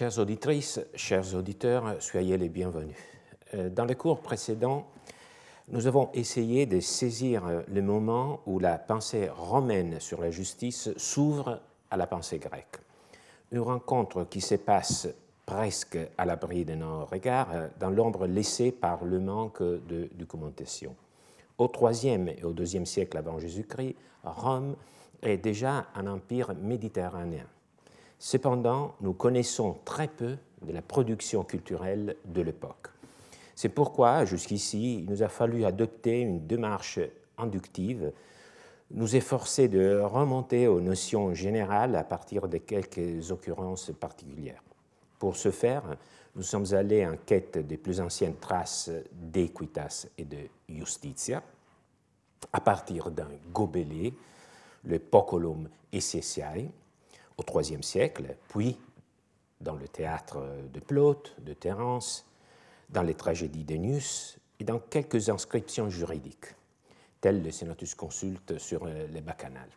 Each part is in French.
Chères auditrices, chers auditeurs, soyez les bienvenus. Euh, dans le cours précédent, nous avons essayé de saisir le moment où la pensée romaine sur la justice s'ouvre à la pensée grecque. Une rencontre qui se passe presque à l'abri de nos regards dans l'ombre laissée par le manque de documentation. Au IIIe et au IIe siècle avant Jésus-Christ, Rome est déjà un empire méditerranéen. Cependant, nous connaissons très peu de la production culturelle de l'époque. C'est pourquoi, jusqu'ici, il nous a fallu adopter une démarche inductive, nous efforcer de remonter aux notions générales à partir de quelques occurrences particulières. Pour ce faire, nous sommes allés en quête des plus anciennes traces d'Equitas et de Justitia, à partir d'un gobelet, le Poculum Essentiae, au IIIe siècle, puis dans le théâtre de Plaute, de Terence, dans les tragédies d'Ennius et dans quelques inscriptions juridiques, telles le Senatus Consulte sur les bacchanales.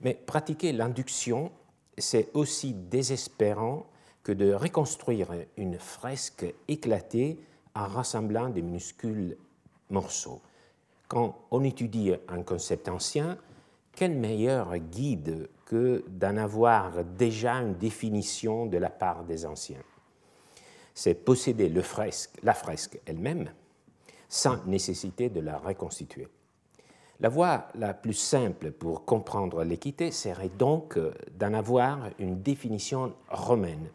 Mais pratiquer l'induction, c'est aussi désespérant que de reconstruire une fresque éclatée en rassemblant des minuscules morceaux. Quand on étudie un concept ancien, quel meilleur guide que d'en avoir déjà une définition de la part des anciens? C'est posséder le fresque, la fresque elle-même sans nécessité de la reconstituer. La voie la plus simple pour comprendre l'équité serait donc d'en avoir une définition romaine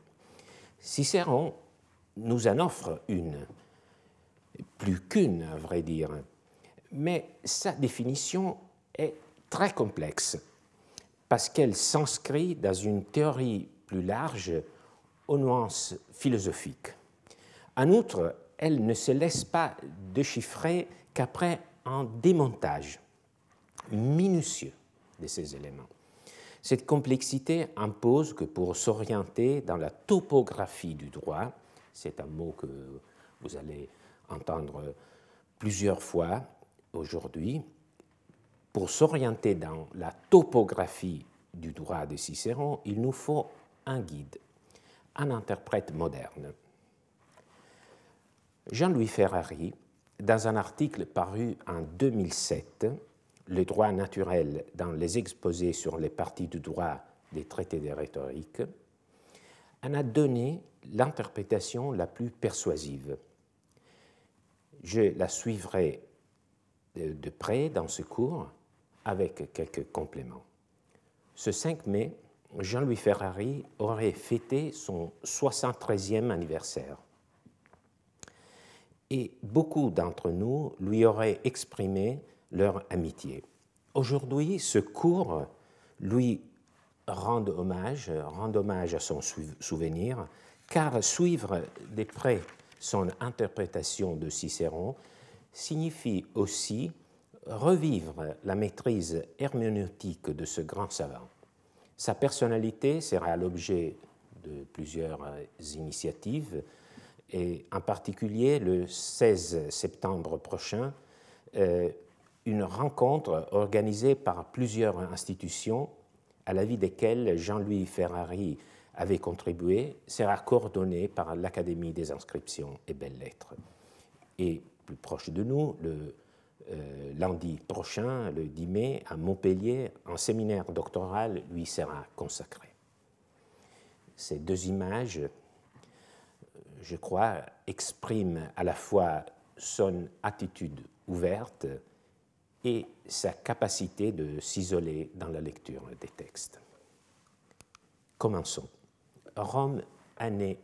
Cicéron nous en offre une, plus qu'une à vrai dire, mais sa définition est très complexe parce qu'elle s'inscrit dans une théorie plus large aux nuances philosophiques. En outre, elle ne se laisse pas déchiffrer qu'après un démontage minutieux de ces éléments. Cette complexité impose que pour s'orienter dans la topographie du droit, c'est un mot que vous allez entendre plusieurs fois aujourd'hui, pour s'orienter dans la topographie du droit de Cicéron, il nous faut un guide, un interprète moderne. Jean-Louis Ferrari, dans un article paru en 2007, le droit naturel dans les exposés sur les parties du droit des traités de rhétorique, en a donné l'interprétation la plus persuasive. Je la suivrai de près dans ce cours avec quelques compléments. Ce 5 mai, Jean-Louis Ferrari aurait fêté son 73e anniversaire. Et beaucoup d'entre nous lui auraient exprimé leur amitié. Aujourd'hui, ce cours lui rend hommage, rend hommage à son souvenir, car suivre de près son interprétation de Cicéron signifie aussi revivre la maîtrise herméneutique de ce grand savant. Sa personnalité sera l'objet de plusieurs initiatives, et en particulier le 16 septembre prochain, euh, une rencontre organisée par plusieurs institutions à la vie desquelles Jean-Louis Ferrari avait contribué sera coordonnée par l'Académie des inscriptions et belles-lettres. Et plus proche de nous, le euh, lundi prochain, le 10 mai, à Montpellier, un séminaire doctoral lui sera consacré. Ces deux images, je crois, expriment à la fois son attitude ouverte et sa capacité de s'isoler dans la lecture des textes. Commençons. Rome, année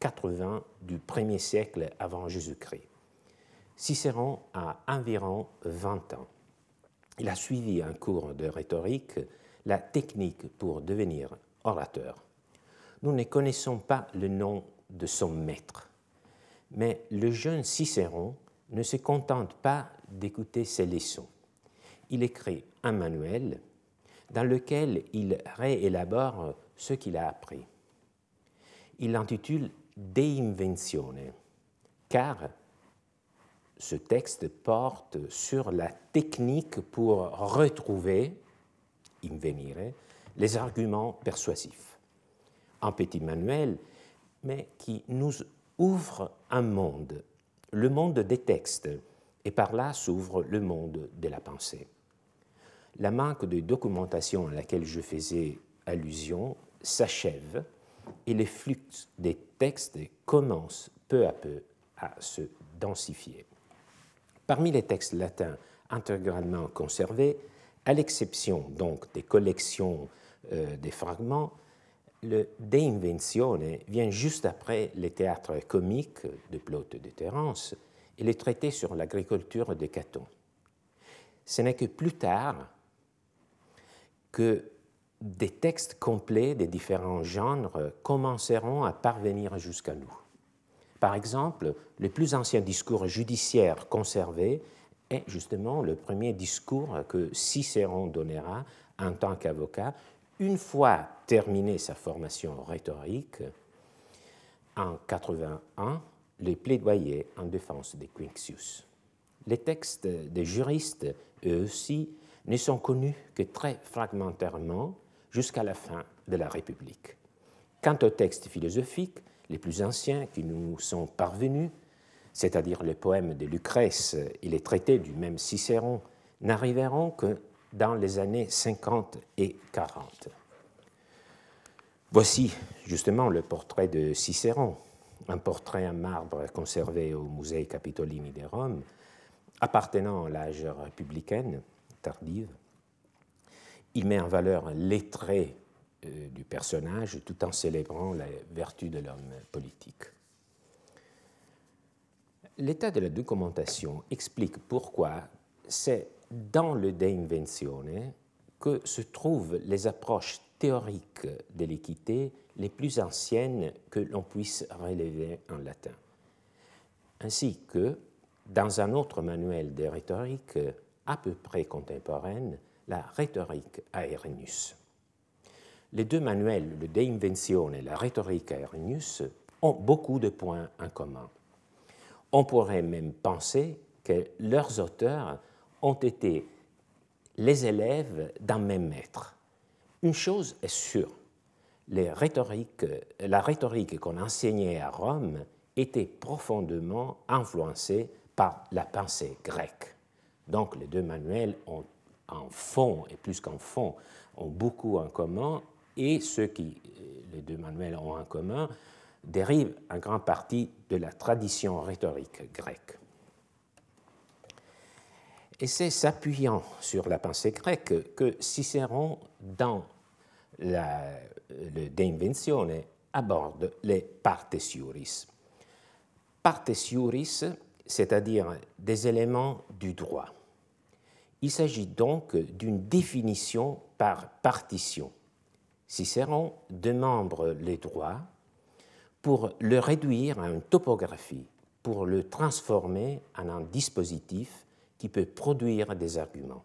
80 du 1er siècle avant Jésus-Christ. Cicéron a environ 20 ans. Il a suivi un cours de rhétorique, la technique pour devenir orateur. Nous ne connaissons pas le nom de son maître, mais le jeune Cicéron ne se contente pas d'écouter ses leçons il écrit un manuel dans lequel il réélabore ce qu'il a appris. Il l'intitule De Inventione, car ce texte porte sur la technique pour retrouver, invenire, les arguments persuasifs. Un petit manuel, mais qui nous ouvre un monde, le monde des textes, et par là s'ouvre le monde de la pensée. La manque de documentation à laquelle je faisais allusion s'achève et les flux des textes commencent peu à peu à se densifier. Parmi les textes latins intégralement conservés, à l'exception donc des collections euh, des fragments, le De Inventione vient juste après les théâtres comiques de Plaute de Terence et les traités sur l'agriculture de Caton. Ce n'est que plus tard que des textes complets des différents genres commenceront à parvenir jusqu'à nous. Par exemple, le plus ancien discours judiciaire conservé est justement le premier discours que Cicéron donnera en tant qu'avocat une fois terminé sa formation rhétorique en 81 les plaidoyers en défense de Quincius. Les textes des juristes, eux aussi, ne sont connus que très fragmentairement jusqu'à la fin de la République. Quant aux textes philosophiques, les plus anciens qui nous sont parvenus, c'est-à-dire les poèmes de Lucrèce et les traités du même Cicéron, n'arriveront que dans les années 50 et 40. Voici justement le portrait de Cicéron, un portrait en marbre conservé au Musée Capitolini de Rome, appartenant à l'âge républicaine tardive. Il met en valeur les traits euh, du personnage tout en célébrant la vertu de l'homme politique. L'état de la documentation explique pourquoi c'est dans le De Inventione que se trouvent les approches théoriques de l'équité les plus anciennes que l'on puisse relever en latin, ainsi que dans un autre manuel de rhétorique à peu près contemporaine, la rhétorique Aernius. Les deux manuels, le De Inventione et la rhétorique Aernius, ont beaucoup de points en commun. On pourrait même penser que leurs auteurs ont été les élèves d'un même maître. Une chose est sûre, la rhétorique qu'on enseignait à Rome était profondément influencée par la pensée grecque. Donc les deux manuels ont en fond, et plus qu'en fond, ont beaucoup en commun, et ce qui les deux manuels ont en commun dérive en grande partie de la tradition rhétorique grecque. Et c'est s'appuyant sur la pensée grecque que Cicéron, dans la, le De Inventione, aborde les partes iuris. Partes iuris, c'est-à-dire des éléments du droit. Il s'agit donc d'une définition par partition. Cicéron démembre les droits pour le réduire à une topographie, pour le transformer en un dispositif qui peut produire des arguments.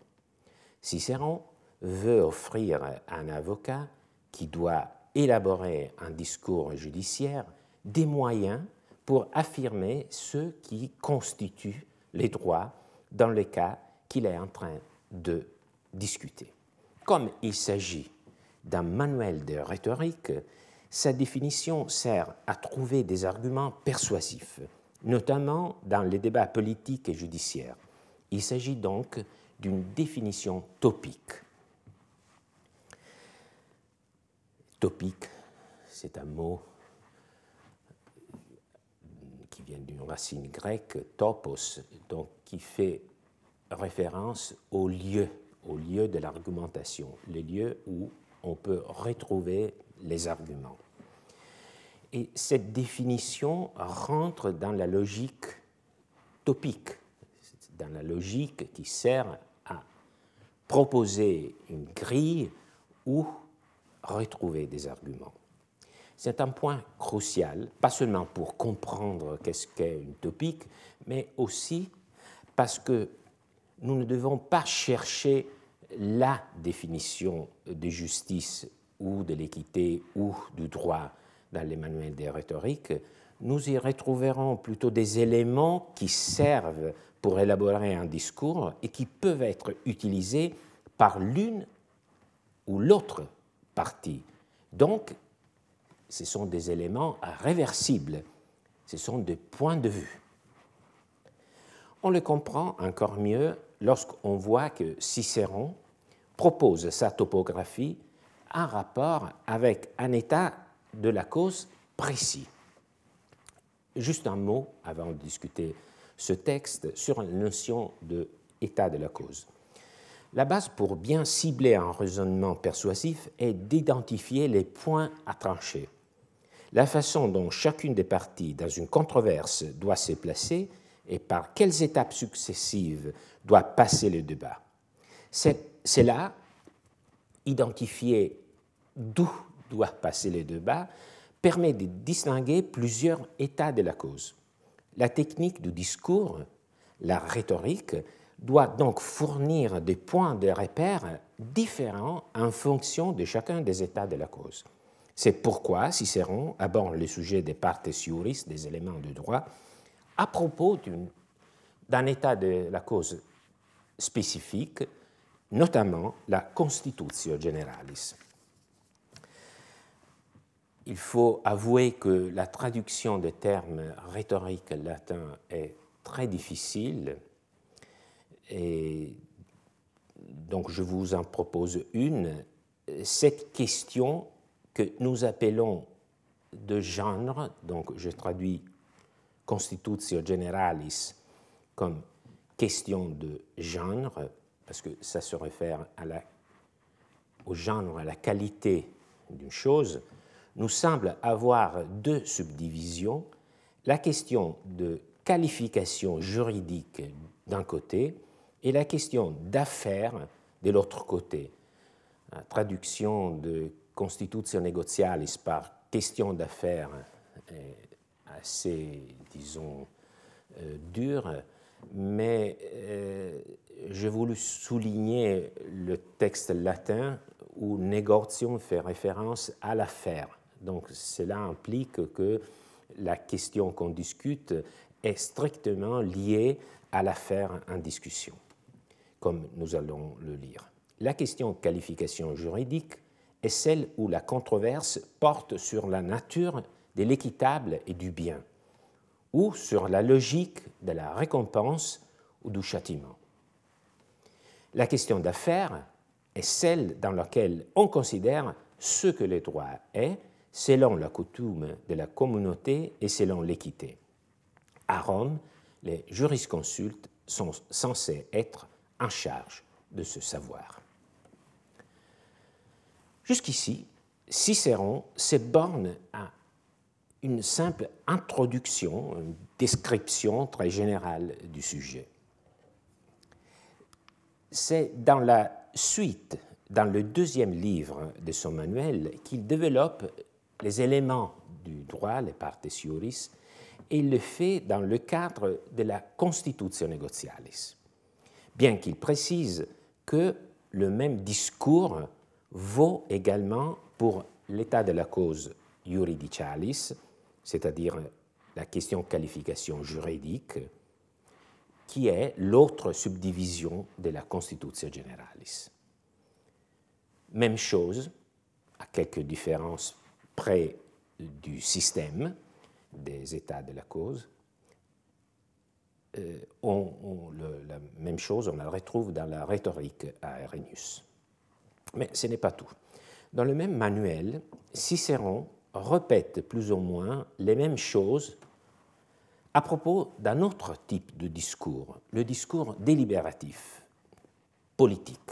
Cicéron veut offrir à un avocat qui doit élaborer un discours judiciaire des moyens pour affirmer ce qui constitue les droits dans le cas qu'il est en train de discuter. Comme il s'agit d'un manuel de rhétorique, sa définition sert à trouver des arguments persuasifs, notamment dans les débats politiques et judiciaires. Il s'agit donc d'une définition topique. Topique, c'est un mot qui vient d'une racine grecque, topos, qui fait référence au lieu, au lieu de l'argumentation, les lieux où on peut retrouver les arguments. Et cette définition rentre dans la logique topique, dans la logique qui sert à proposer une grille ou retrouver des arguments. C'est un point crucial, pas seulement pour comprendre qu'est-ce qu'est une topique, mais aussi parce que nous ne devons pas chercher la définition de justice ou de l'équité ou du droit dans les manuels rhétoriques, nous y retrouverons plutôt des éléments qui servent pour élaborer un discours et qui peuvent être utilisés par l'une ou l'autre partie. Donc, ce sont des éléments réversibles, ce sont des points de vue. On le comprend encore mieux lorsqu'on voit que Cicéron propose sa topographie en rapport avec un état de la cause précis. Juste un mot avant de discuter ce texte sur la notion de état de la cause. La base pour bien cibler un raisonnement persuasif est d'identifier les points à trancher. La façon dont chacune des parties dans une controverse doit se placer et par quelles étapes successives doit passer le débat. C'est là, identifier d'où doit passer le débat, permet de distinguer plusieurs états de la cause. La technique du discours, la rhétorique, doit donc fournir des points de repère différents en fonction de chacun des états de la cause. C'est pourquoi Cicéron aborde le sujet des partes iuris, des éléments de droit, à propos d'un état de la cause spécifique, notamment la constitutio generalis. Il faut avouer que la traduction des termes rhétoriques latins est très difficile et donc je vous en propose une. Cette question que nous appelons de genre, donc je traduis constitutio generalis comme question de genre, parce que ça se réfère à au genre, à la qualité d'une chose, nous semble avoir deux subdivisions. La question de qualification juridique d'un côté et la question d'affaires de l'autre côté. Traduction de constitution negotialis par question d'affaires assez, disons, euh, dure, mais euh, j'ai voulu souligner le texte latin où négociation fait référence à l'affaire. Donc cela implique que la question qu'on discute est strictement liée à l'affaire en discussion comme nous allons le lire. La question qualification juridique est celle où la controverse porte sur la nature de l'équitable et du bien, ou sur la logique de la récompense ou du châtiment. La question d'affaires est celle dans laquelle on considère ce que le droit est selon la coutume de la communauté et selon l'équité. À Rome, les jurisconsultes sont censés être en charge de ce savoir. Jusqu'ici, Cicéron se borne à une simple introduction, une description très générale du sujet. C'est dans la suite, dans le deuxième livre de son manuel, qu'il développe les éléments du droit, les partes iuris, et le fait dans le cadre de la Constitution negotialis bien qu'il précise que le même discours vaut également pour l'état de la cause juridicalis, c'est-à-dire la question qualification juridique, qui est l'autre subdivision de la Constitution Generalis. Même chose, à quelques différences près du système des états de la cause, euh, on, la même chose, on la retrouve dans la rhétorique à Arrhenius. Mais ce n'est pas tout. Dans le même manuel, Cicéron répète plus ou moins les mêmes choses à propos d'un autre type de discours, le discours délibératif, politique.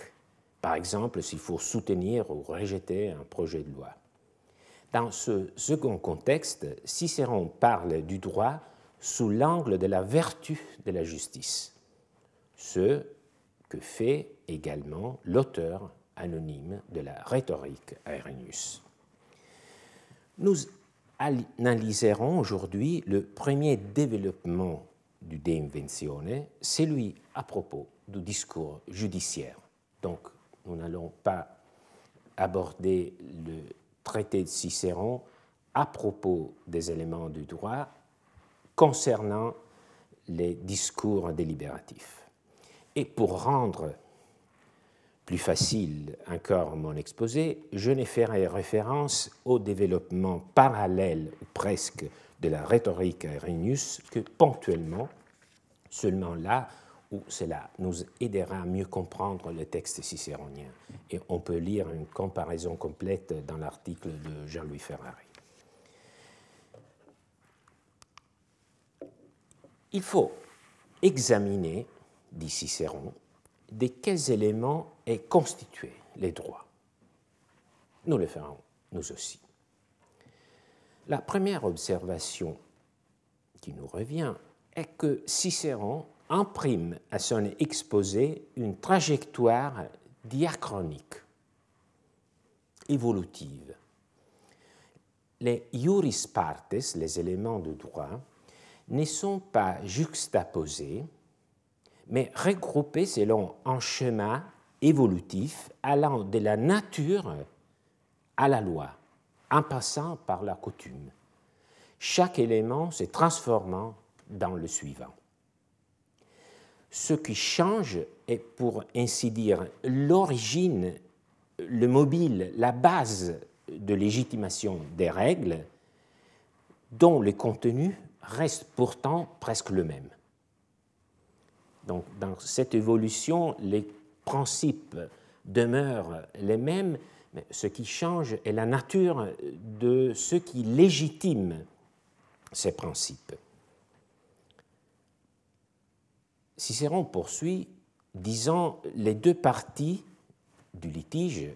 Par exemple, s'il faut soutenir ou rejeter un projet de loi. Dans ce second contexte, Cicéron parle du droit sous l'angle de la vertu de la justice, ce que fait également l'auteur anonyme de la rhétorique Arrhenius. Nous analyserons aujourd'hui le premier développement du De Inventione, celui à propos du discours judiciaire. Donc, nous n'allons pas aborder le traité de Cicéron à propos des éléments du droit, concernant les discours délibératifs. Et pour rendre plus facile encore mon exposé, je ne ferai référence au développement parallèle ou presque de la rhétorique à que ponctuellement, seulement là où cela nous aidera à mieux comprendre le texte cicéronien. Et on peut lire une comparaison complète dans l'article de Jean-Louis Ferrari. Il faut examiner, dit Cicéron, de quels éléments est constitué les droits. Nous le ferons, nous aussi. La première observation qui nous revient est que Cicéron imprime à son exposé une trajectoire diachronique, évolutive. Les iuris partes, les éléments de droit, ne sont pas juxtaposés, mais regroupés selon un schéma évolutif allant de la nature à la loi, en passant par la coutume, chaque élément se transformant dans le suivant. Ce qui change est, pour ainsi dire, l'origine, le mobile, la base de légitimation des règles, dont le contenu reste pourtant presque le même. Donc, dans cette évolution, les principes demeurent les mêmes, mais ce qui change est la nature de ce qui légitime ces principes. Cicéron poursuit disant les deux parties du litige,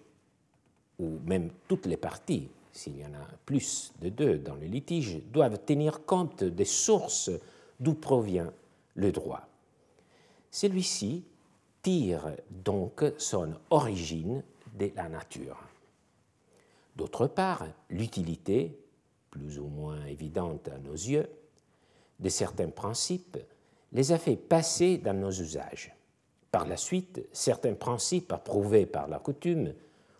ou même toutes les parties, s'il y en a plus de deux dans le litige, doivent tenir compte des sources d'où provient le droit. Celui-ci tire donc son origine de la nature. D'autre part, l'utilité, plus ou moins évidente à nos yeux, de certains principes les a fait passer dans nos usages. Par la suite, certains principes approuvés par la coutume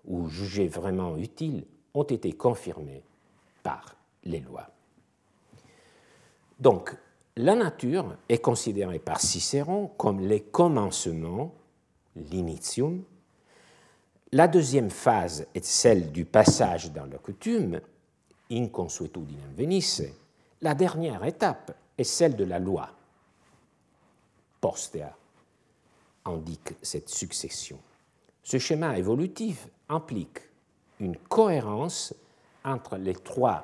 ou jugés vraiment utiles ont été confirmés par les lois. Donc, la nature est considérée par Cicéron comme les commencements, l'initium. La deuxième phase est celle du passage dans la coutume, inconsuetudinem venisse. La dernière étape est celle de la loi, postea, indique cette succession. Ce schéma évolutif implique une cohérence entre les trois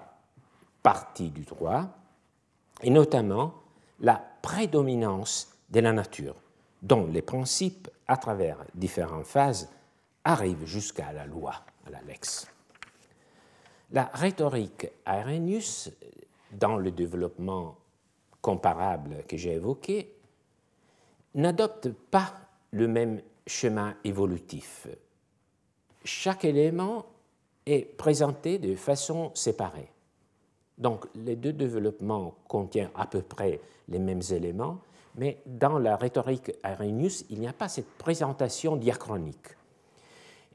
parties du droit, et notamment la prédominance de la nature, dont les principes, à travers différentes phases, arrivent jusqu'à la loi, à la lex. La rhétorique Arrhenius, dans le développement comparable que j'ai évoqué, n'adopte pas le même chemin évolutif. Chaque élément est présenté de façon séparée. Donc les deux développements contiennent à peu près les mêmes éléments, mais dans la rhétorique Arrhenius, il n'y a pas cette présentation diachronique.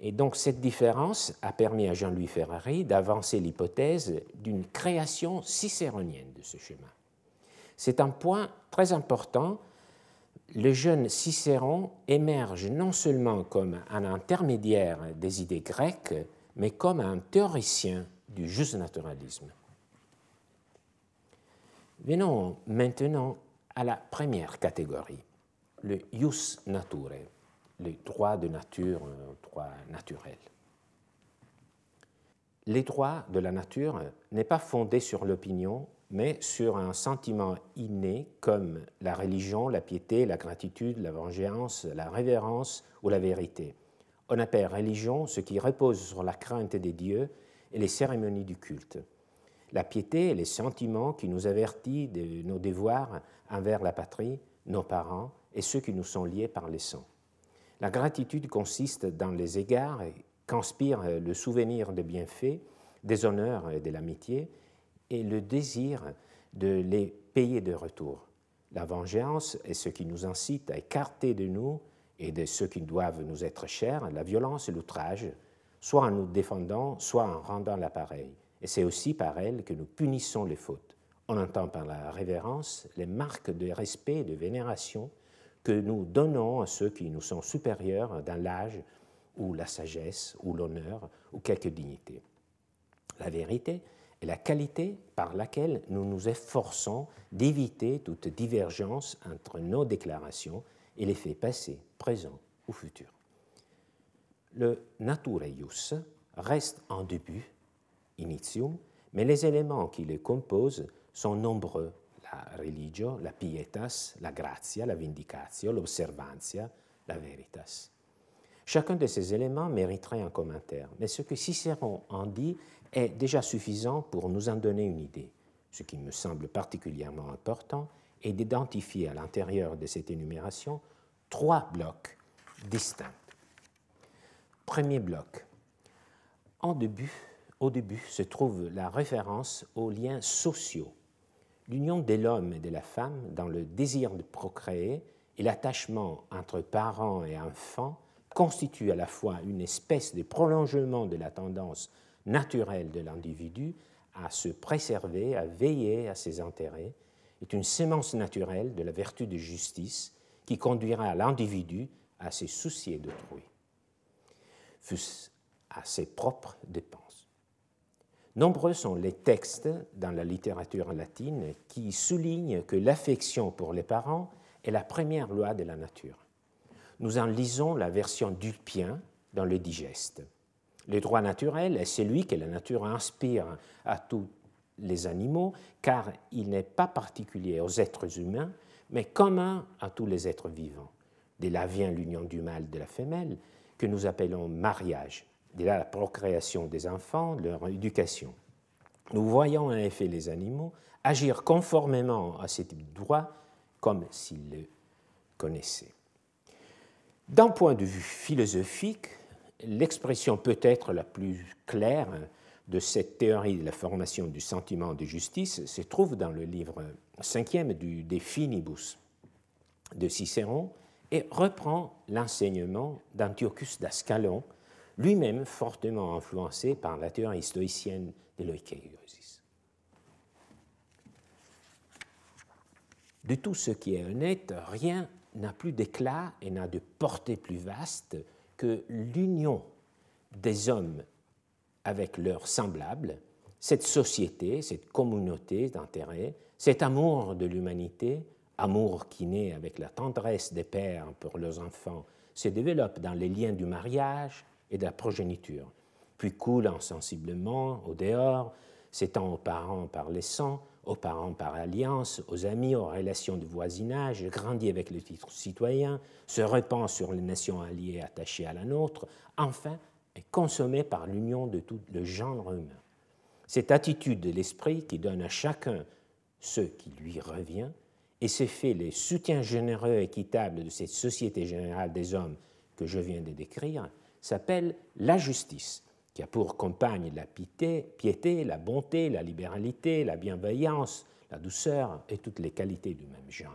Et donc cette différence a permis à Jean-Louis Ferrari d'avancer l'hypothèse d'une création cicéronienne de ce schéma. C'est un point très important. Le jeune Cicéron émerge non seulement comme un intermédiaire des idées grecques, mais comme un théoricien du juste naturalisme. Venons maintenant à la première catégorie, le jus naturae, le droit de nature, le droit naturel. Les droits de la nature n'est pas fondé sur l'opinion, mais sur un sentiment inné comme la religion, la piété, la gratitude, la vengeance, la révérence ou la vérité. On appelle religion ce qui repose sur la crainte des dieux et les cérémonies du culte la piété et les sentiments qui nous avertissent de nos devoirs envers la patrie, nos parents et ceux qui nous sont liés par les sang. La gratitude consiste dans les égards qu'inspire le souvenir des bienfaits, des honneurs et de l'amitié, et le désir de les payer de retour. La vengeance est ce qui nous incite à écarter de nous et de ceux qui doivent nous être chers la violence et l'outrage, soit en nous défendant, soit en rendant l'appareil. Et c'est aussi par elle que nous punissons les fautes. On entend par la révérence les marques de respect et de vénération que nous donnons à ceux qui nous sont supérieurs dans l'âge ou la sagesse, ou l'honneur, ou quelque dignité. La vérité est la qualité par laquelle nous nous efforçons d'éviter toute divergence entre nos déclarations et les faits passés, présents ou futurs. Le natureius reste en début, initium, mais les éléments qui le composent sont nombreux la religio, la pietas, la grazia, la vindicatio, l'observantia, la veritas. Chacun de ces éléments mériterait un commentaire, mais ce que Cicéron en dit est déjà suffisant pour nous en donner une idée. Ce qui me semble particulièrement important est d'identifier à l'intérieur de cette énumération trois blocs distincts. Premier bloc. En début, au début se trouve la référence aux liens sociaux l'union de l'homme et de la femme dans le désir de procréer et l'attachement entre parents et enfants constituent à la fois une espèce de prolongement de la tendance naturelle de l'individu à se préserver, à veiller à ses intérêts, est une sémence naturelle de la vertu de justice qui conduira l'individu à se soucier d'autrui, fût à ses propres dépenses. Nombreux sont les textes dans la littérature latine qui soulignent que l'affection pour les parents est la première loi de la nature. Nous en lisons la version d'Ulpien dans le Digeste. Le droit naturel est celui que la nature inspire à tous les animaux, car il n'est pas particulier aux êtres humains, mais commun à tous les êtres vivants. De là vient l'union du mâle et de la femelle, que nous appelons mariage de la procréation des enfants, leur éducation. Nous voyons en effet les animaux agir conformément à ces droits comme s'ils le connaissaient. D'un point de vue philosophique, l'expression peut-être la plus claire de cette théorie de la formation du sentiment de justice se trouve dans le livre cinquième du De Finibus de Cicéron et reprend l'enseignement d'Antiochus d'Ascalon lui-même fortement influencé par la théorie stoïcienne de l'oikaiiosis. De tout ce qui est honnête, rien n'a plus d'éclat et n'a de portée plus vaste que l'union des hommes avec leurs semblables, cette société, cette communauté d'intérêts, cet amour de l'humanité, amour qui naît avec la tendresse des pères pour leurs enfants, se développe dans les liens du mariage, et de la progéniture, puis coulant sensiblement au dehors, s'étend aux parents par les sangs, aux parents par alliance, aux amis, aux relations de voisinage, grandit avec le titre citoyen, se répand sur les nations alliées attachées à la nôtre, enfin est consommé par l'union de tout le genre humain. Cette attitude de l'esprit qui donne à chacun ce qui lui revient et se fait les soutiens généreux et équitables de cette société générale des hommes que je viens de décrire s'appelle la justice, qui a pour compagne la piété, la bonté, la libéralité, la bienveillance, la douceur et toutes les qualités du même genre.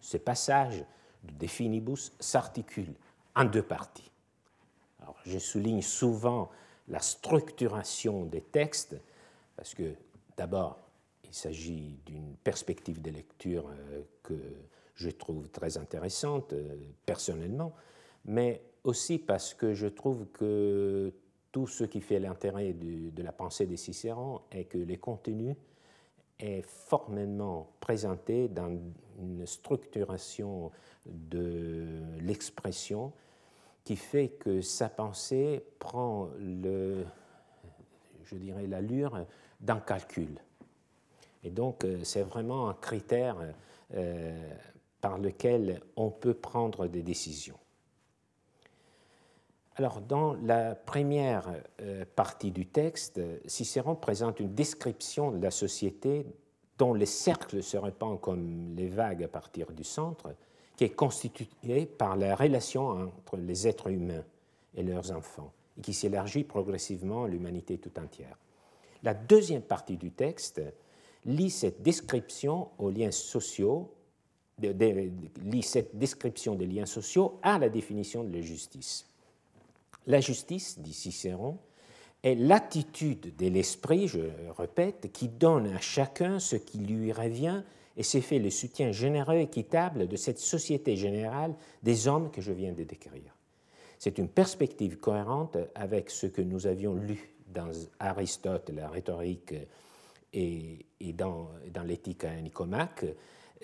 Ce passage de De Finibus s'articule en deux parties. Je souligne souvent la structuration des textes, parce que d'abord, il s'agit d'une perspective de lecture euh, que je trouve très intéressante euh, personnellement, mais aussi parce que je trouve que tout ce qui fait l'intérêt de, la pensée des Cicérons est que les contenus est formellement présenté dans une structuration de l'expression qui fait que sa pensée prend le, je dirais, l'allure d'un calcul. Et donc, euh, c'est vraiment un critère euh, par lequel on peut prendre des décisions. Alors, dans la première euh, partie du texte, Cicéron présente une description de la société dont les cercles se répandent comme les vagues à partir du centre, qui est constituée par la relation entre les êtres humains et leurs enfants, et qui s'élargit progressivement à l'humanité tout entière. La deuxième partie du texte lit cette description aux liens sociaux, lit cette description des liens sociaux à la définition de la justice. La justice, dit Cicéron, est l'attitude de l'esprit, je répète, qui donne à chacun ce qui lui revient et c'est fait le soutien généreux et équitable de cette société générale des hommes que je viens de décrire. C'est une perspective cohérente avec ce que nous avions lu dans Aristote, la rhétorique et, dans, l'éthique à Nicomaque.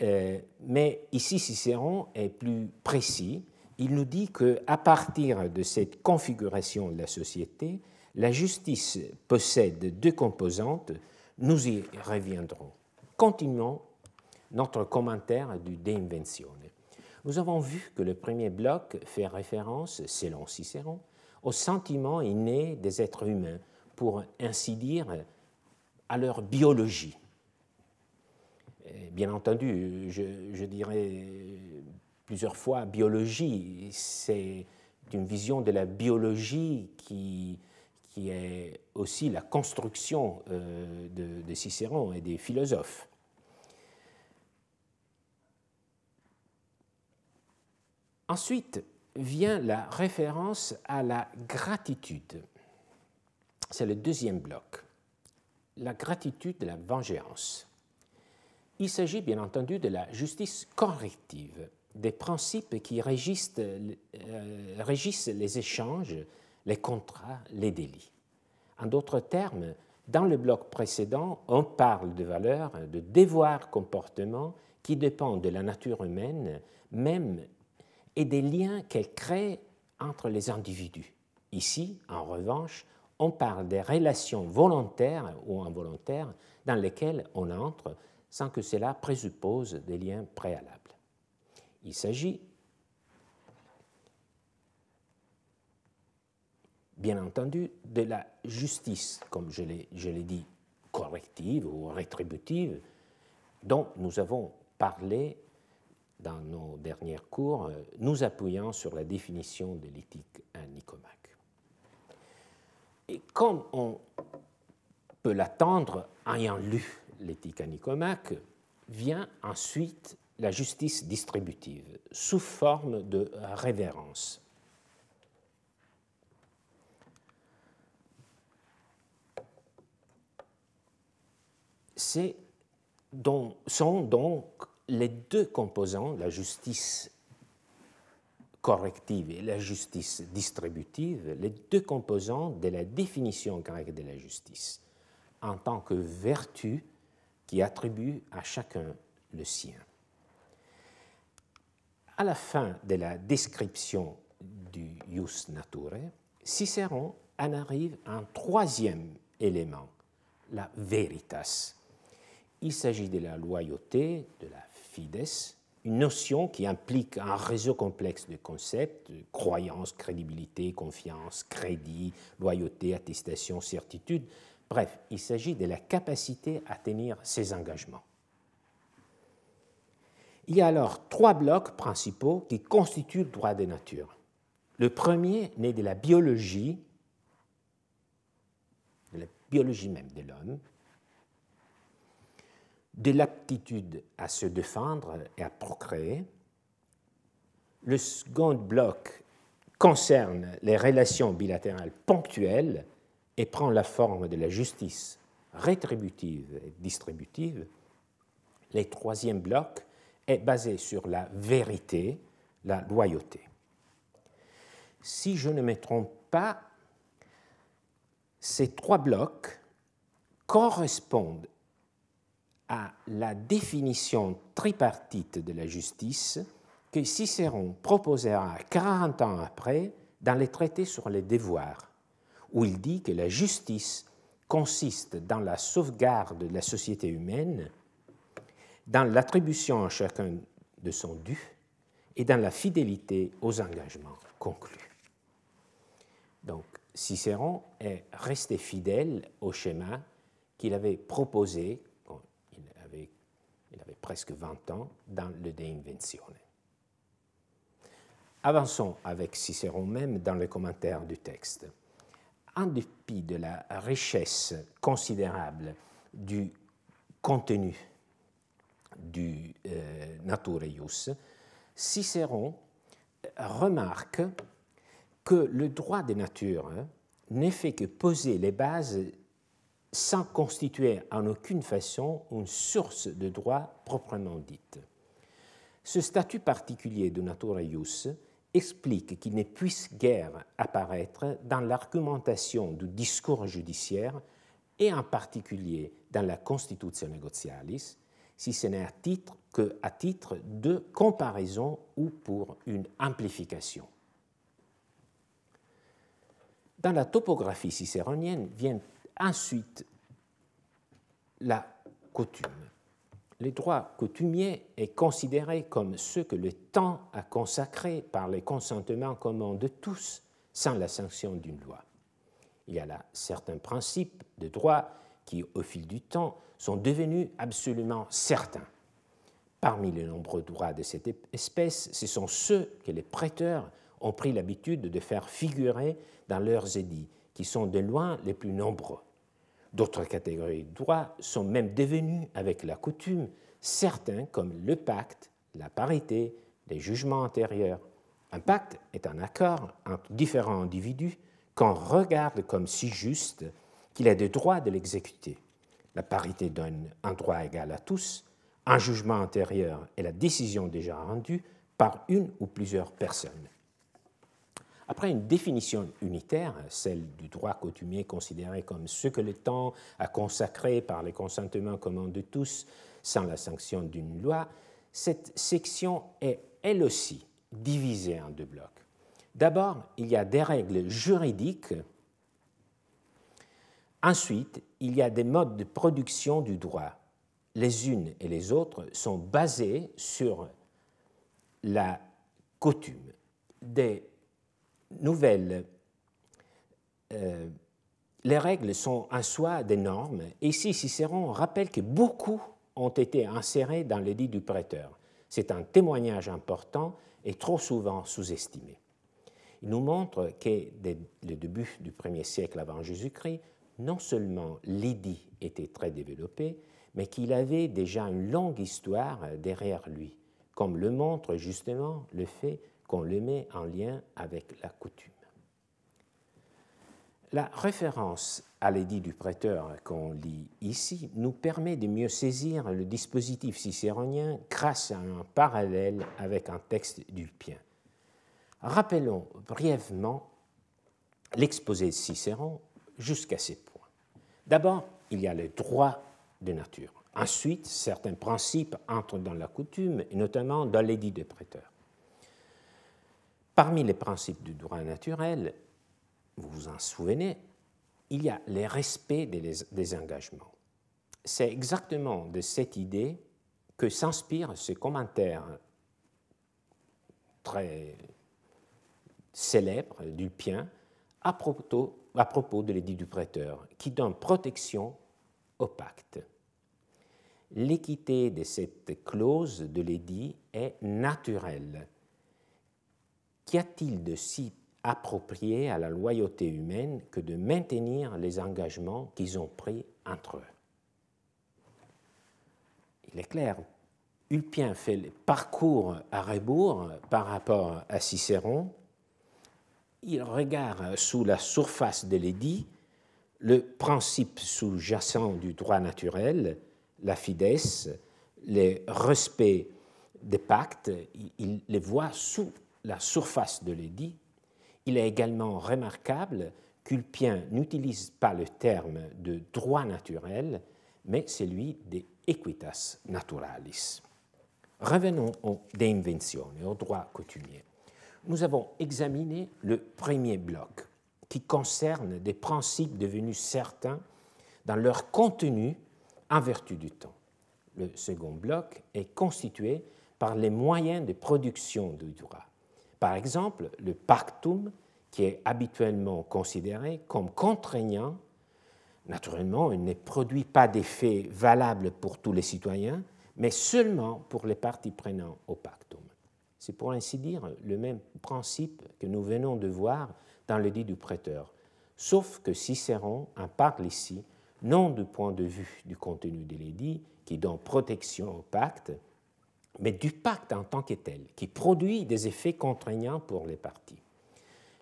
Euh, mais ici, Cicéron est plus précis. Il nous dit qu'à partir de cette configuration de la société, la justice possède deux composantes. Nous y reviendrons. Continuons notre commentaire du De Inventione. Nous avons vu que le premier bloc fait référence, selon Cicéron, au sentiment inné des êtres humains, pour ainsi dire, à leur biologie. Bien entendu, je, dirais plusieurs fois biologie, c'est une vision de la biologie qui, est aussi la construction euh, de, de Cicéron et des philosophes. Ensuite vient la référence à la gratitude. C'est le deuxième bloc. La gratitude de la vengeance. Il s'agit bien entendu de la justice corrective, des principes qui régissent, euh, régissent les échanges, les contrats, les délits. En d'autres termes, dans le bloc précédent, on parle de valeurs, de devoirs comportements qui dépendent de la nature humaine, même et des liens qu'elle crée entre les individus. Ici, en revanche, on parle des relations volontaires ou involontaires dans lesquelles on entre sans que cela présuppose des liens préalables. Il s'agit, bien entendu, de la justice, comme je l'ai dit, corrective ou rétributive, dont nous avons parlé dans nos derniers cours, euh, nous appuyant sur la définition de l'éthique à Nicomaque. Et comme on peut l'attendre ayant lu l'éthique à Nicomaque, vient ensuite la justice distributive sous forme de révérence. C'est sont donc les deux composants, la justice corrective et la justice distributive, les deux composants de la définition grecque de la justice, en tant que vertu qui attribue à chacun le sien. À la fin de la description du ius naturae, Cicéron en arrive à un troisième élément, la veritas. Il s'agit de la loyauté, de la fides, une notion qui implique un réseau complexe de concepts, croyance, crédibilité, confiance, crédit, loyauté, attestation, certitude. Bref, il s'agit de la capacité à tenir ses engagements. Il y a alors trois blocs principaux qui constituent le droit des natures. Le premier naît de la biologie, de la biologie même de l'homme, de l'aptitude à se défendre et à procréer. Le second bloc concerne les relations bilatérales ponctuelles et prend la forme de la justice rétributive et distributive. Le troisième bloc est basé sur la vérité, la loyauté. Si je ne me trompe pas, ces trois blocs correspondent à la définition tripartite de la justice que Cicéron proposera 40 ans après dans les traités sur les devoirs, où il dit que la justice consiste dans la sauvegarde de la société humaine, dans l'attribution à chacun de son dû et dans la fidélité aux engagements conclus. Donc, Cicéron est resté fidèle au schéma qu'il avait proposé il avait presque 20 ans, dans le De Inventione. Avançons avec Cicéron même dans les commentaires du texte. En dépit de la richesse considérable du contenu du euh, Natureius, Cicéron remarque que le droit des natures hein, n'est fait que poser les bases sans constituer en aucune façon une source de droit proprement dite. Ce statut particulier de natura explique qu'il ne puisse guère apparaître dans l'argumentation du discours judiciaire et en particulier dans la Constitution negotialis, si ce n'est à titre que à titre de comparaison ou pour une amplification. Dans la topographie cicéronienne vient ensuite la coutume. Le droit coutumier est considéré comme ce que le temps a consacré par les consentements communs de tous sans la sanction d'une loi. Il y a là certains principes de droit qui, au fil du temps, sont devenus absolument certains. Parmi les nombreux droits de cette espèce, ce sont ceux que les prêteurs ont pris l'habitude de faire figurer dans leurs édits, qui sont de loin les plus nombreux. D'autres catégories de droits sont même devenues, avec la coutume, certains comme le pacte, la parité, les jugements antérieurs. Un pacte est un accord entre différents individus qu'on regarde comme si juste qu'il a le droit de l'exécuter. La parité donne un droit égal à tous, un jugement antérieur est la décision déjà rendue par une ou plusieurs personnes. Après une définition unitaire, celle du droit coutumier considéré comme ce que le temps a consacré par les consentements communs de tous sans la sanction d'une loi, cette section est elle aussi divisée en deux blocs. D'abord, il y a des règles juridiques. Ensuite, il y a des modes de production du droit. Les unes et les autres sont basées sur la coutume. Des nouvelles, euh, les règles sont en soi des normes. Ici, Cicéron rappelle que beaucoup ont été insérés dans l'édit du prêteur. C'est un témoignage important et trop souvent sous-estimé. Il nous montre que dès le début du premier siècle avant Jésus-Christ, non seulement l'édit était très développé, mais qu'il avait déjà une longue histoire derrière lui, comme le montre justement le fait qu'on le met en lien avec la coutume. La référence à l'édit du prêteur qu'on lit ici nous permet de mieux saisir le dispositif cicéronien grâce à un parallèle avec un texte d'Ulpien. Rappelons brièvement l'exposé de Cicéron jusqu'à ces points. D'abord, il y a le droit de nature. Ensuite, certains principes entrent dans la coutume, et notamment dans l'édit de prêteur. Parmi les principes du droit naturel, vous vous en souvenez, il y a le respect des, engagements. C'est exactement de cette idée que s'inspire ce commentaire très célèbre d'Ulpien à propos, à propos de l'édit du prêteur, qui donne protection au pacte. L'équité de cette clause de l'édit est naturelle. Qu'y a-t-il de si approprié à la loyauté humaine que de maintenir les engagements qu'ils ont pris entre eux? Il est clair, Ulpien fait le parcours à rebours par rapport à Cicéron. Il regarde sous la surface de l'édit le principe sous-jacent du droit naturel, la fidesse, le respect des pactes, il les voit sous la surface de l'édit il est également remarquable qu'Ulpien n'utilise pas le terme de droit naturel, mais celui de equitas naturalis. Revenons au de invenzione, au droit coutumier. Nous avons examiné le premier bloc, qui concerne des principes devenus certains dans leur contenu en vertu du temps. Le second bloc est constitué par les moyens de production du droit. Par exemple, le pactum, qui est habituellement considéré comme contraignant, naturellement, il ne produit pas d'effet valable pour tous les citoyens, mais seulement pour les parties prenantes au pactum. C'est pour ainsi dire le même principe que nous venons de voir dans le dit du prêteur, sauf que Cicéron en parle ici non du point de vue du contenu de l'édit, qui donne protection au pacte, mais du pacte en tant que tel, qui produit des effets contraignants pour les parties.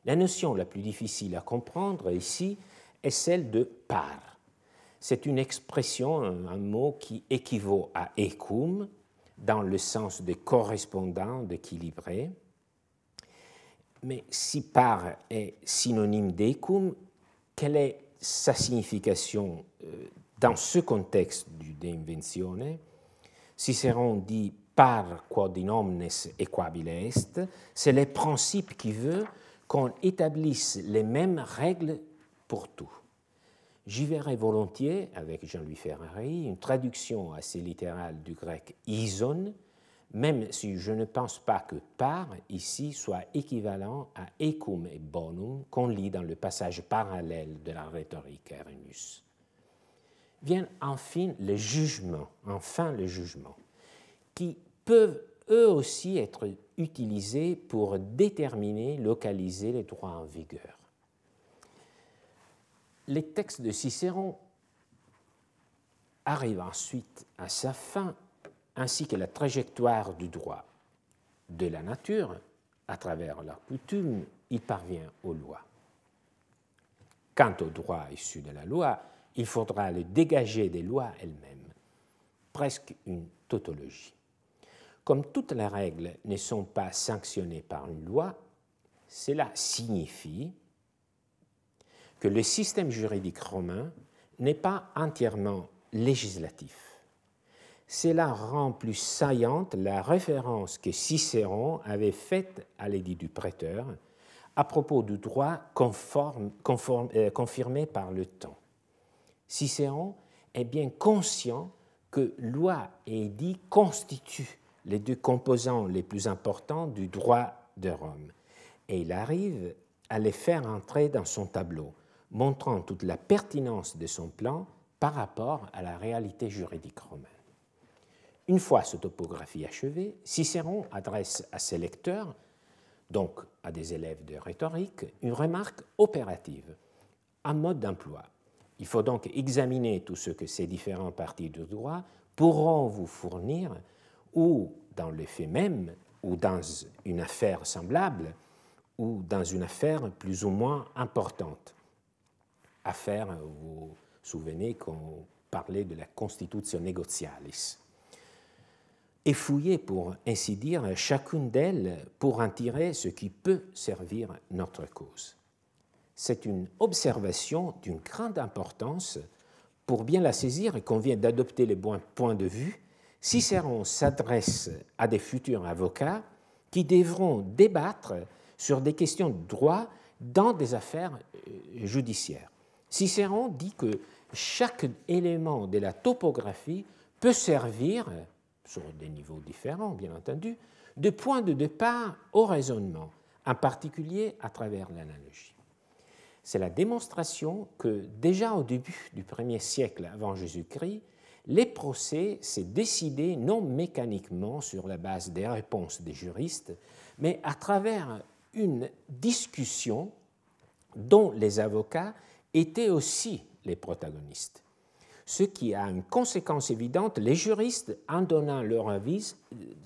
La notion la plus difficile à comprendre ici est celle de par. C'est une expression, un mot qui équivaut à ecum dans le sens de correspondant, d'équilibré. Mais si par est synonyme d'ecum, quelle est sa signification euh, dans ce contexte du De Inventione Cicéron dit par quod in omnes equabile est, c'est le principe qui veut qu'on établisse les mêmes règles pour tout. J'y verrai volontiers, avec Jean-Louis Ferrari, une traduction assez littérale du grec ison, même si je ne pense pas que par ici soit équivalent à ecum et bonum qu'on lit dans le passage parallèle de la rhétorique Arrhenius. Viennent enfin les jugements, enfin les jugements, qui peuvent eux aussi être utilisés pour déterminer, localiser les droits en vigueur. Les textes de Cicéron arrivent ensuite à sa fin ainsi que la trajectoire du droit de la nature, à travers la coutume, il parvient aux lois. Quant au droit issu de la loi, il faudra le dégager des lois elles-mêmes, presque une tautologie. Comme toutes les règles ne sont pas sanctionnées par une loi, cela signifie que le système juridique romain n'est pas entièrement législatif. Cela rend plus saillante la référence que Cicéron avait faite à l'édit du prêteur à propos du droit euh, confirmé par le temps. Cicéron est bien conscient que loi et édit constituent les deux composants les plus importants du droit de Rome, et il arrive à les faire entrer dans son tableau, montrant toute la pertinence de son plan par rapport à la réalité juridique romaine. Une fois cette topographie achevée, Cicéron adresse à ses lecteurs, donc à des élèves de rhétorique, une remarque opérative, un mode d'emploi. Il faut donc examiner tout ce que ces différents parties du droit pourront vous fournir, ou dans le fait même, ou dans une affaire semblable, ou dans une affaire plus ou moins importante. Affaire, vous vous souvenez qu'on parlait de la Constitution Negotialis et fouiller, pour ainsi dire, chacune d'elles pour en tirer ce qui peut servir notre cause. C'est une observation d'une grande importance. Pour bien la saisir, et convient d'adopter les bons points de vue. Cicéron s'adresse à des futurs avocats qui devront débattre sur des questions de droit dans des affaires euh, judiciaires. Cicéron dit que chaque élément de la topographie peut servir sur des niveaux différents, bien entendu, de point de départ au raisonnement, en particulier à travers l'analogie. C'est la démonstration que déjà au début du premier siècle avant Jésus-Christ, les procès s'est décidé non mécaniquement sur la base des réponses des juristes, mais à travers une discussion dont les avocats étaient aussi les protagonistes ce qui a une conséquence évidente, les juristes, en donnant leur avis,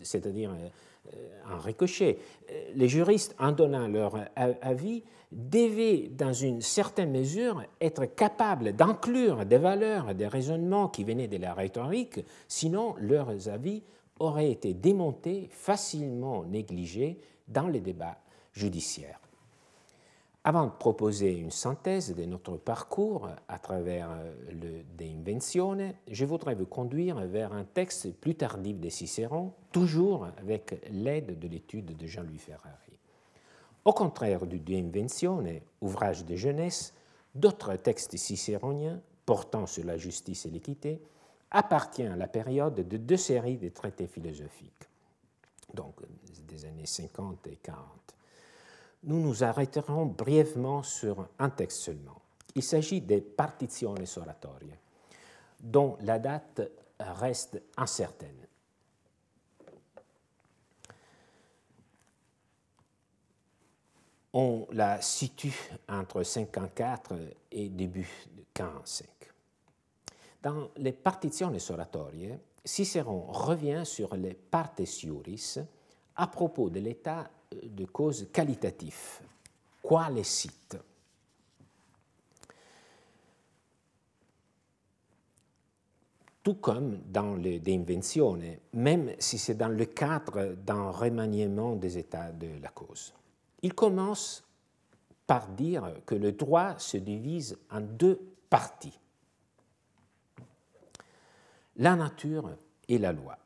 c'est-à-dire en euh, ricochet, euh, les juristes, en donnant leur avis, devaient, dans une certaine mesure, être capables d'inclure des valeurs, des raisonnements qui venaient de la rhétorique, sinon leurs avis auraient été démontés, facilement négligés dans les débats judiciaires. Avant de proposer une synthèse de notre parcours à travers euh, le De Inventione, je voudrais vous conduire vers un texte plus tardif de Cicéron, toujours avec l'aide de l'étude de Jean-Louis Ferrari. Au contraire du De Inventione, ouvrage de jeunesse, d'autres textes cicéroniens portant sur la justice et l'équité appartiennent à la période de deux séries de traités philosophiques, donc des années 50 et 40 nous nous arrêterons brièvement sur un texte seulement. Il s'agit des partitions oratorie, dont la date reste incertaine. On la situe entre 54 et début de 45. Dans les partitions oratorie, Cicéron revient sur les partes iuris à propos de l'état de cause qualitatif. Quoi les cite Tout comme dans le De même si c'est dans le cadre d'un remaniement des états de la cause. il commence par dire que le droit se divise en deux parties. La nature et la loi.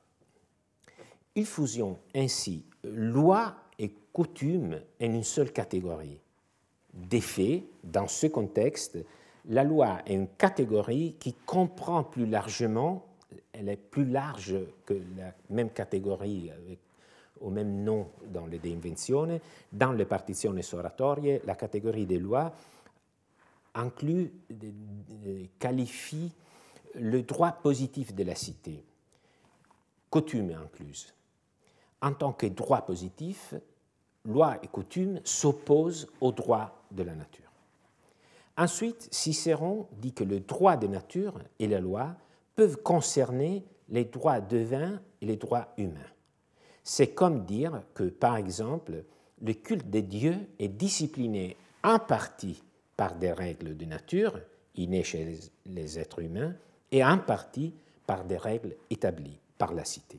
Il fusionne ainsi loi coutume en une seule catégorie. D'effet, dans ce contexte, la loi est une catégorie qui comprend plus largement, elle est plus large que la même catégorie au même nom dans le De Invenzione. Dans les partitions oratorie, la catégorie des lois inclut, qualifie le droit positif de la cité, coutume incluse. En tant que droit positif, loi et coutume s'opposent au droit de la nature. Ensuite, Cicéron dit que le droit de nature et la loi peuvent concerner les droits divins et les droits humains. C'est comme dire que, par exemple, le culte des dieux est discipliné en partie par des règles de nature innées chez les êtres humains et en partie par des règles établies par la cité.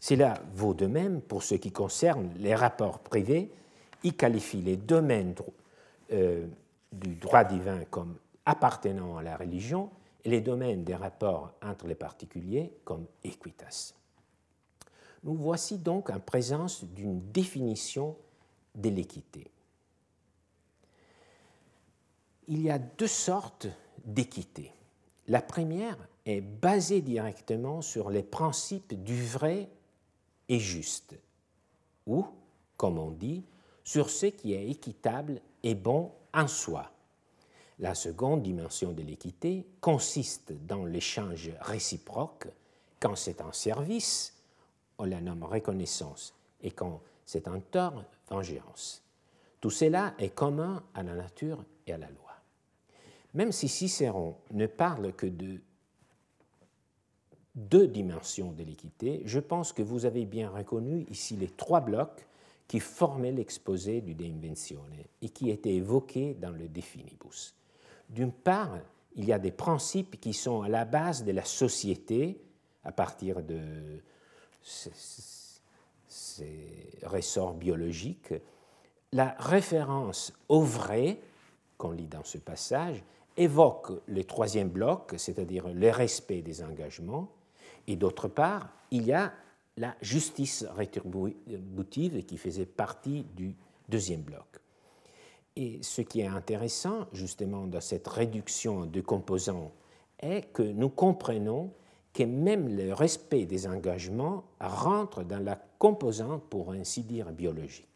Cela vaut de même pour ce qui concerne les rapports privés. Il qualifie les domaines euh, du droit divin comme appartenant à la religion et les domaines des rapports entre les particuliers comme equitas. Nous voici donc en présence d'une définition de l'équité. Il y a deux sortes d'équité. La première est basée directement sur les principes du vrai et juste, ou, comme on dit, sur ce qui est équitable et bon en soi. La seconde dimension de l'équité consiste dans l'échange réciproque quand c'est un service, on la nomme reconnaissance, et quand c'est un tort, vengeance. Tout cela est commun à la nature et à la loi. Même si Cicéron ne parle que de deux dimensions de l'équité, je pense que vous avez bien reconnu ici les trois blocs qui formaient l'exposé du De Invenzione et qui étaient évoqués dans le De Finibus. D'une part, il y a des principes qui sont à la base de la société à partir de ces, ressorts biologiques. La référence au vrai, qu'on lit dans ce passage, évoque le troisième bloc, c'est-à-dire le respect des engagements, et d'autre part, il y a la justice rétributive qui faisait partie du deuxième bloc. Et ce qui est intéressant, justement, dans cette réduction de composants, est que nous comprenons que même le respect des engagements rentre dans la composante, pour ainsi dire, biologique.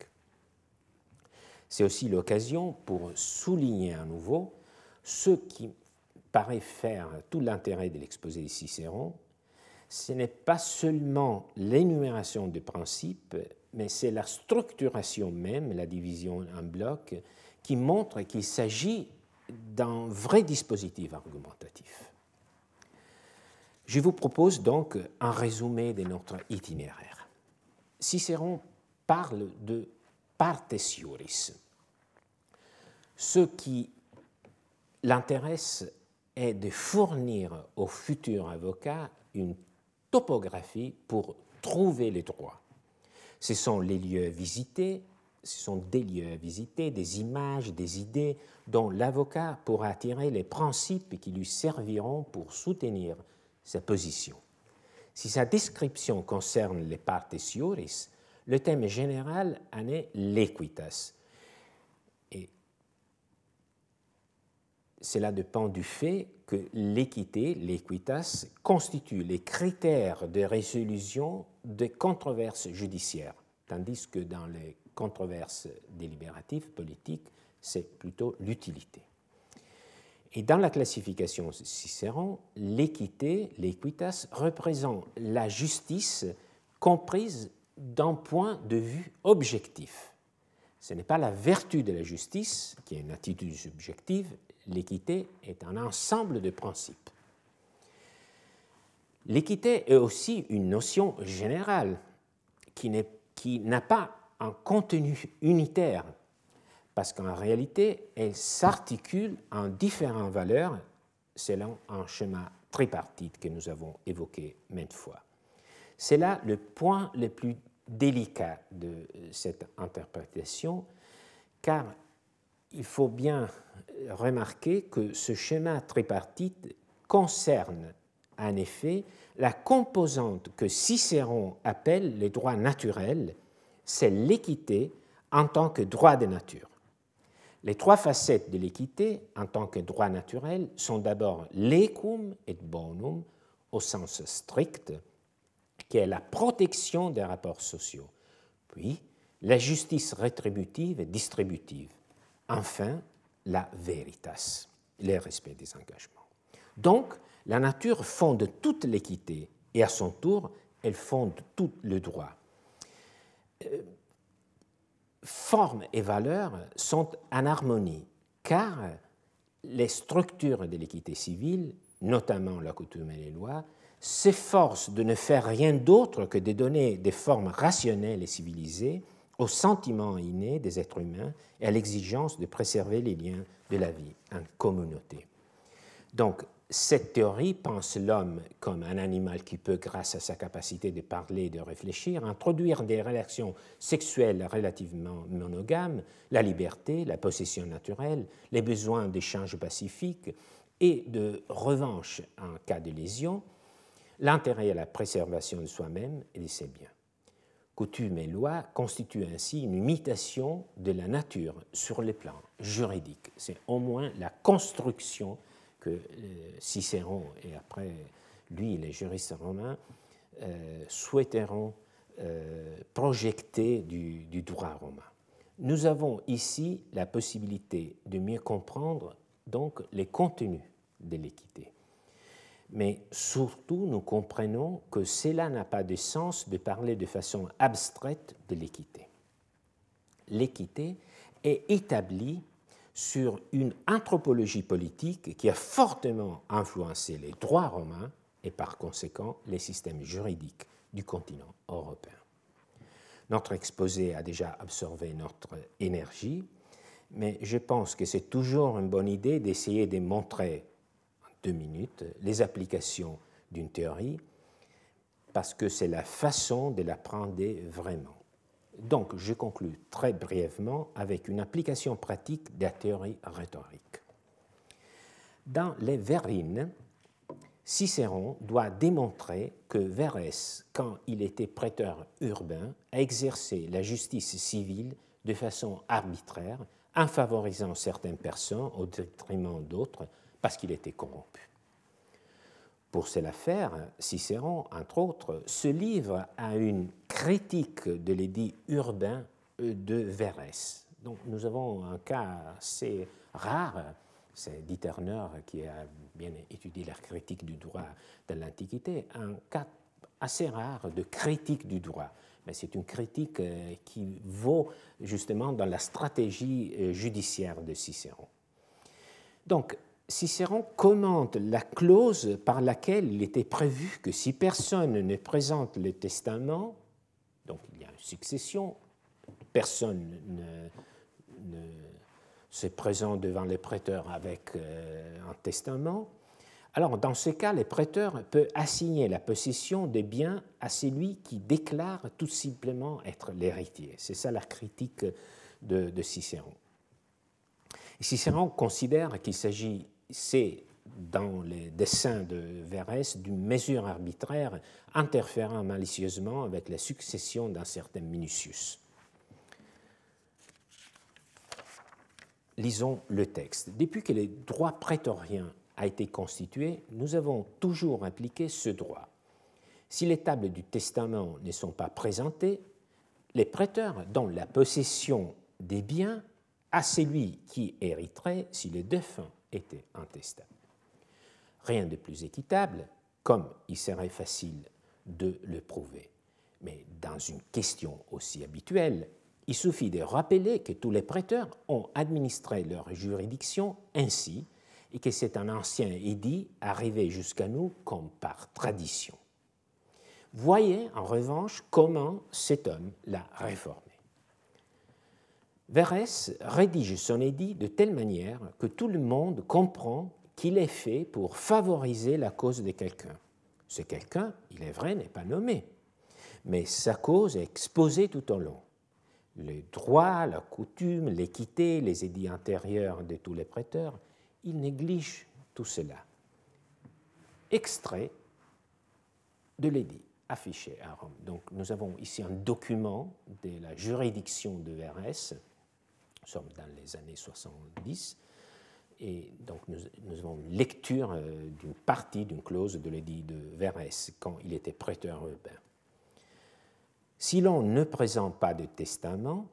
C'est aussi l'occasion pour souligner à nouveau ce qui paraît faire tout l'intérêt de l'exposé de Cicéron, ce n'est pas seulement l'énumération des principes, mais c'est la structuration même, la division en blocs, qui montre qu'il s'agit d'un vrai dispositif argumentatif. Je vous propose donc un résumé de notre itinéraire. Cicéron parle de partes Ce qui l'intéresse est de fournir au futur avocat une topographie pour trouver les droits. Ce sont les lieux visités, ce sont des lieux à visiter, des images, des idées dont l'avocat pourra tirer les principes qui lui serviront pour soutenir sa position. Si sa description concerne les partes sioris, le thème général en est l'equitas, cela dépend du fait que l'équité, l'équitas, constitue les critères de résolution des controverses judiciaires, tandis que dans les controverses délibératives politiques, c'est plutôt l'utilité. Et dans la classification Cicéron, l'équité, l'équitas, représente la justice comprise d'un point de vue objectif. Ce n'est pas la vertu de la justice, qui est une attitude subjective, l'équité est un ensemble de principes. L'équité est aussi une notion générale qui n'a pas un contenu unitaire, parce qu'en réalité, elle s'articule en différentes valeurs selon un schéma tripartite que nous avons évoqué maintes fois. C'est là le point le plus délicat de cette interprétation car il faut bien remarquer que ce schéma tripartite concerne en effet la composante que Cicéron appelle les droits naturels, c'est l'équité en tant que droit de nature. Les trois facettes de l'équité en tant que droit naturel sont d'abord l'ecum et bonum au sens strict, qui est la protection des rapports sociaux, puis la justice rétributive et distributive, enfin la veritas, le respect des engagements. Donc, la nature fonde toute l'équité et à son tour, elle fonde tout le droit. Euh, forme et valeurs sont en harmonie, car les structures de l'équité civile, notamment la coutume et les lois, s'efforcent de ne faire rien d'autre que de donner des formes rationnelles et civilisées aux sentiments innés des êtres humains et à l'exigence de préserver les liens de la vie en communauté. Donc, cette théorie pense l'homme comme un animal qui peut, grâce à sa capacité de parler et de réfléchir, introduire des relations sexuelles relativement monogames, la liberté, la possession naturelle, les besoins d'échange pacifique et de revanche en cas de lésion, l'intérêt à la préservation de soi-même et de ses biens. Coutumes et lois constituent ainsi une imitation de la nature sur le plan juridique. C'est au moins la construction que euh, Cicéron et après lui, les juristes romains, euh, souhaiteront euh, projeter du, du, droit romain. Nous avons ici la possibilité de mieux comprendre donc les contenus de l'équité. Mais surtout, nous comprenons que cela n'a pas de sens de parler de façon abstraite de l'équité. L'équité est établie sur une anthropologie politique qui a fortement influencé les droits romains et par conséquent les systèmes juridiques du continent européen. Notre exposé a déjà absorbé notre énergie, mais je pense que c'est toujours une bonne idée d'essayer de montrer deux minutes les applications d'une théorie, parce que c'est la façon de l'apprendre vraiment. Donc, je conclus très brièvement avec une application pratique de la théorie rhétorique. Dans les Verrines, Cicéron doit démontrer que Verès, quand il était prêteur urbain, a exercé la justice civile de façon arbitraire, en favorisant certaines personnes au détriment d'autres parce qu'il était corrompu. Pour cela faire, Cicéron, entre autres, se livre à une critique de l'édit urbain de Verès. Donc nous avons un cas assez rare, c'est Dieterner qui a bien étudié la critique du droit de l'Antiquité, un cas assez rare de critique du droit. Mais c'est une critique euh, qui vaut justement dans la stratégie euh, judiciaire de Cicéron. Donc, Cicéron commente la clause par laquelle il était prévu que si personne ne présente le testament, donc il y a une succession, personne ne, se présente devant les prêteurs avec euh, un testament, alors dans ce cas, le prêteur peut assigner la possession des biens à celui qui déclare tout simplement être l'héritier. C'est ça la critique de, de Cicéron. Cicéron considère qu'il s'agit c'est dans les dessins de Verès d'une mesure arbitraire interférant malicieusement avec la succession d'un certain Minucius. Lisons le texte. Depuis que le droit prétorien a été constitué, nous avons toujours impliqué ce droit. Si les tables du testament ne sont pas présentées, les prêteurs donnent la possession des biens à celui qui hériterait si le défunt était intestable. Rien de plus équitable, comme il serait facile de le prouver. Mais dans une question aussi habituelle, il suffit de rappeler que tous les prêteurs ont administré leur juridiction ainsi et que c'est un ancien édit arrivé jusqu'à nous comme par tradition. Voyez en revanche comment cet homme l'a réformé. Verès rédige son édit de telle manière que tout le monde comprend qu'il est fait pour favoriser la cause de quelqu'un. Ce quelqu'un, il est vrai, n'est pas nommé, mais sa cause est exposée tout au long. les droits, la coutume, l'équité, les édits antérieurs de tous les prêteurs, il néglige tout cela. Extrait de l'édit affiché à Rome. Donc nous avons ici un document de la juridiction de Verres, nous sommes dans les années 70, et donc nous, avons une lecture euh, d'une partie, d'une clause de l'édit de Verres quand il était prêteur urbain. Si l'on ne présente pas de testament,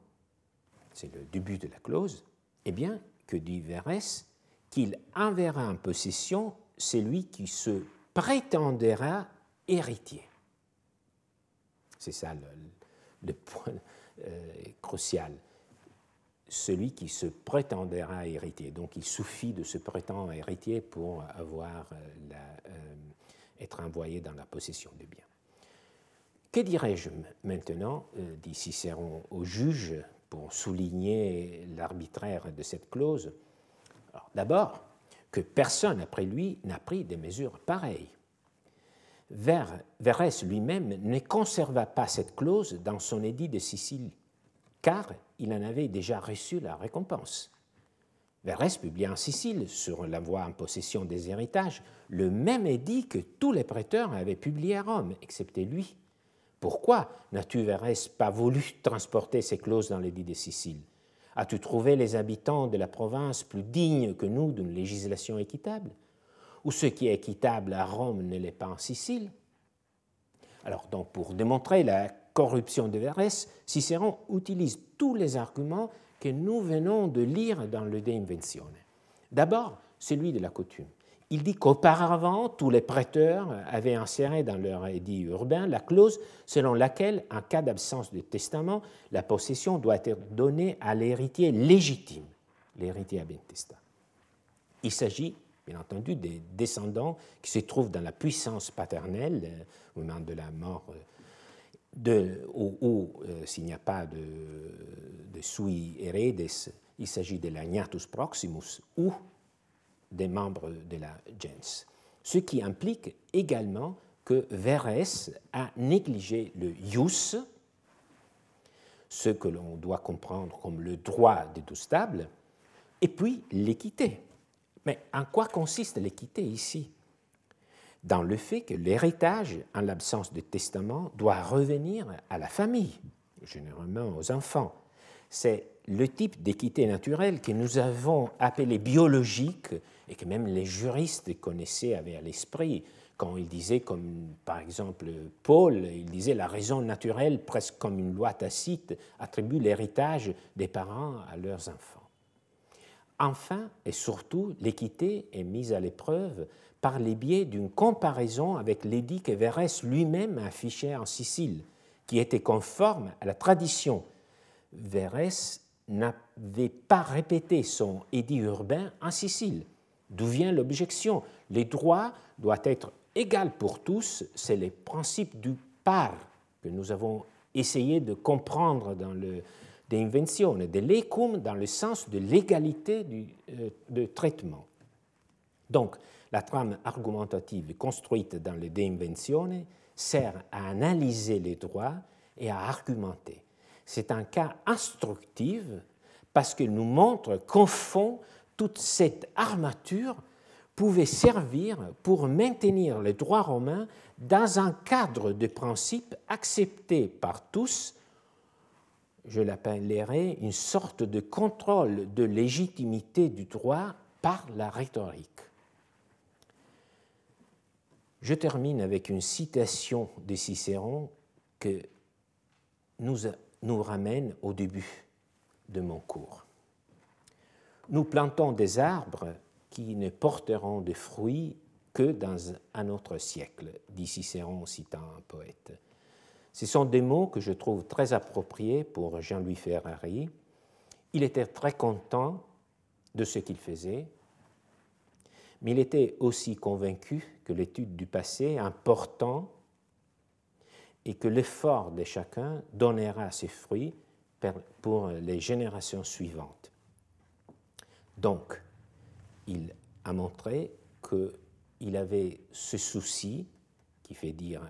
c'est le début de la clause, eh bien, que dit Verres Qu'il enverra en possession celui qui se prétendra héritier. C'est ça le, point euh, crucial. Celui qui se prétendra héritier. Donc il suffit de se prétendre héritier pour avoir euh, euh, être envoyé dans la possession des biens. Que dirais-je maintenant, dit Cicéron au juge, pour souligner l'arbitraire de cette clause? D'abord, que personne après lui n'a pris des mesures pareilles. Verres lui-même ne conserva pas cette clause dans son édit de Sicile, car il en avait déjà reçu la récompense. Verres publia en Sicile, sur la voie en possession des héritages, le même édit que tous les prêteurs avaient publié à Rome, excepté lui. Pourquoi n'as-tu, Verres, pas voulu transporter ces clauses dans l'édit de Sicile? As-tu trouvé les habitants de la province plus dignes que nous d'une législation équitable? Ou ce qui est équitable à Rome ne l'est pas en Sicile? Alors, donc, pour démontrer la corruption de Verres, Cicéron utilise tous les arguments que nous venons de lire dans le De Inventione. D'abord, celui de la coutume. Il dit qu'auparavant, tous les prêteurs avaient inséré dans leur édit urbain la clause selon laquelle, en cas d'absence de testament, la possession doit être donnée à l'héritier légitime, l'héritier testament. Il s'agit, bien entendu, des descendants qui se trouvent dans la puissance paternelle euh, au moment de la mort, de, euh, s'il n'y a pas de, sui heredes, il s'agit de la gnatus proximus, ou des membres de la gens. Ce qui implique également que Verres a négligé le ius, ce que l'on doit comprendre comme le droit stables, et puis l'équité. Mais en quoi consiste l'équité ici? Dans le fait que l'héritage, en l'absence de testament, doit revenir à la famille, généralement aux enfants. C'est le type d'équité naturelle que nous avons appelé biologique et que même les juristes connaissaient, avaient à l'esprit, quand ils disaient, comme par exemple Paul, il disait la raison naturelle, presque comme une loi tacite, attribue l'héritage des parents à leurs enfants. Enfin et surtout, l'équité est mise à l'épreuve par les biais d'une comparaison avec l'édit que Verres lui-même affichait en Sicile, qui était conforme à la tradition. Verres n'avait pas répété son édit urbain en Sicile. D'où vient l'objection? Les droits doivent être égaux pour tous, c'est le principe du par que nous avons essayé de comprendre dans le De de l'ecum dans le sens de l'égalité euh, de traitement. Donc, la trame argumentative construite dans le De Invenzione sert à analyser les droits et à argumenter. C'est un cas instructif parce qu'il nous montre qu'au fond, toute cette armature pouvait servir pour maintenir les droits romains dans un cadre de principes acceptés par tous, je l'appellerai une sorte de contrôle de légitimité du droit par la rhétorique. Je termine avec une citation de Cicéron que nous, nous ramène au début de mon cours nous plantons des arbres qui ne porteront de fruits que dans un autre siècle, dit Cicéron citant un poète. Ce sont des mots que je trouve très appropriés pour Jean-Louis Ferrari. Il était très content de ce qu'il faisait, mais il était aussi convaincu que l'étude du passé est important et que l'effort de chacun donnera ses fruits pour les générations suivantes. Donc, il a montré qu'il avait ce souci qui fait dire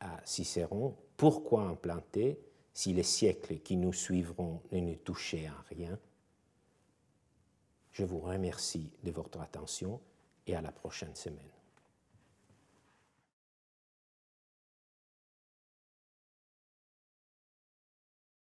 à Cicéron pourquoi implanter si les siècles qui nous suivront ne nous touchaient à rien? Je vous remercie de votre attention et à la prochaine semaine.